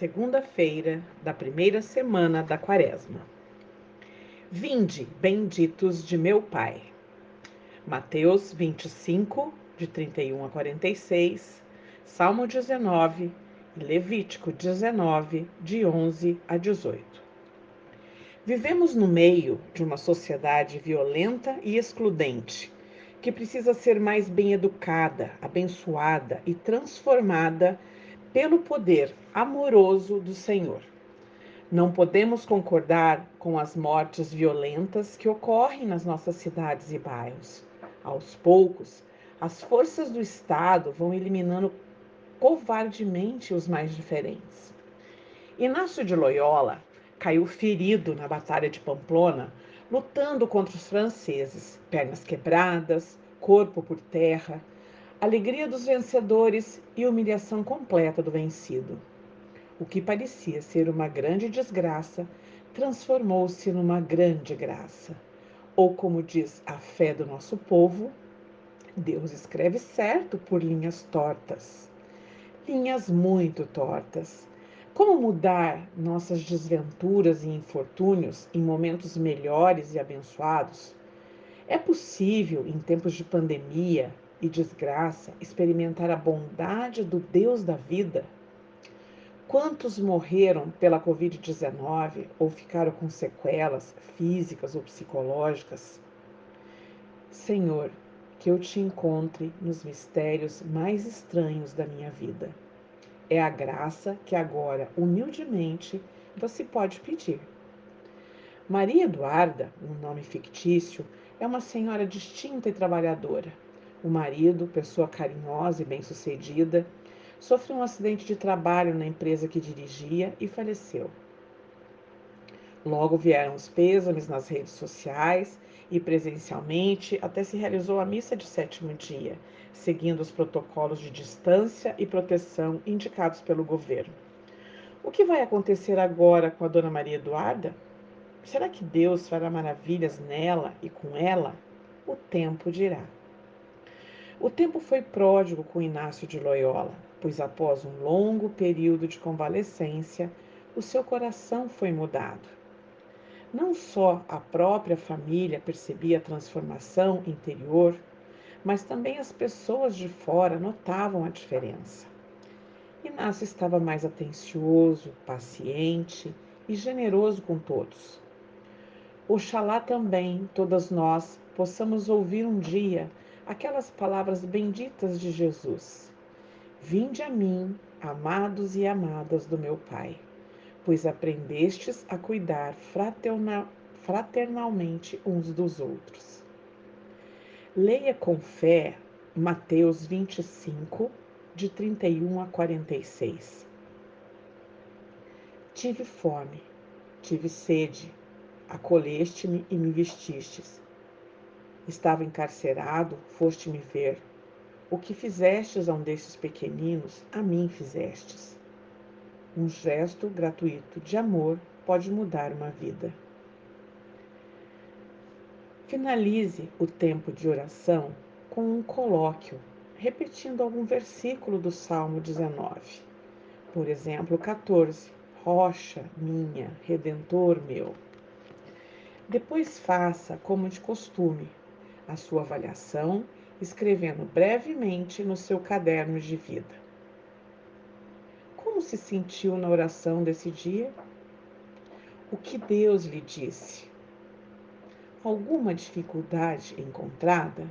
segunda-feira da primeira semana da Quaresma. Vinde, benditos de meu Pai. Mateus 25, de 31 a 46, Salmo 19 e Levítico 19, de 11 a 18. Vivemos no meio de uma sociedade violenta e excludente, que precisa ser mais bem educada, abençoada e transformada pelo poder amoroso do Senhor. Não podemos concordar com as mortes violentas que ocorrem nas nossas cidades e bairros. Aos poucos, as forças do Estado vão eliminando covardemente os mais diferentes. Inácio de Loyola caiu ferido na Batalha de Pamplona, lutando contra os franceses, pernas quebradas, corpo por terra, alegria dos vencedores e humilhação completa do vencido. O que parecia ser uma grande desgraça transformou-se numa grande graça. Ou, como diz a fé do nosso povo, Deus escreve certo por linhas tortas. Linhas muito tortas. Como mudar nossas desventuras e infortúnios em momentos melhores e abençoados? É possível, em tempos de pandemia, e desgraça experimentar a bondade do Deus da vida? Quantos morreram pela Covid-19 ou ficaram com sequelas físicas ou psicológicas? Senhor, que eu te encontre nos mistérios mais estranhos da minha vida. É a graça que agora, humildemente, você pode pedir. Maria Eduarda, um nome fictício, é uma senhora distinta e trabalhadora o marido, pessoa carinhosa e bem-sucedida, sofreu um acidente de trabalho na empresa que dirigia e faleceu. Logo vieram os pêsames nas redes sociais e presencialmente até se realizou a missa de sétimo dia, seguindo os protocolos de distância e proteção indicados pelo governo. O que vai acontecer agora com a dona Maria Eduarda? Será que Deus fará maravilhas nela e com ela? O tempo dirá. O tempo foi pródigo com Inácio de Loyola, pois após um longo período de convalescência, o seu coração foi mudado. Não só a própria família percebia a transformação interior, mas também as pessoas de fora notavam a diferença. Inácio estava mais atencioso, paciente e generoso com todos. Oxalá também todas nós possamos ouvir um dia aquelas palavras benditas de Jesus: Vinde a mim, amados e amadas do meu Pai, pois aprendestes a cuidar fraternalmente uns dos outros. Leia com fé Mateus 25, de 31 a 46. Tive fome, tive sede, acolheste-me e me vestistes Estava encarcerado, foste-me ver. O que fizestes a um desses pequeninos, a mim fizestes. Um gesto gratuito de amor pode mudar uma vida. Finalize o tempo de oração com um colóquio, repetindo algum versículo do Salmo 19. Por exemplo, 14. Rocha minha, redentor meu. Depois faça como de costume, a sua avaliação, escrevendo brevemente no seu caderno de vida. Como se sentiu na oração desse dia? O que Deus lhe disse? Alguma dificuldade encontrada?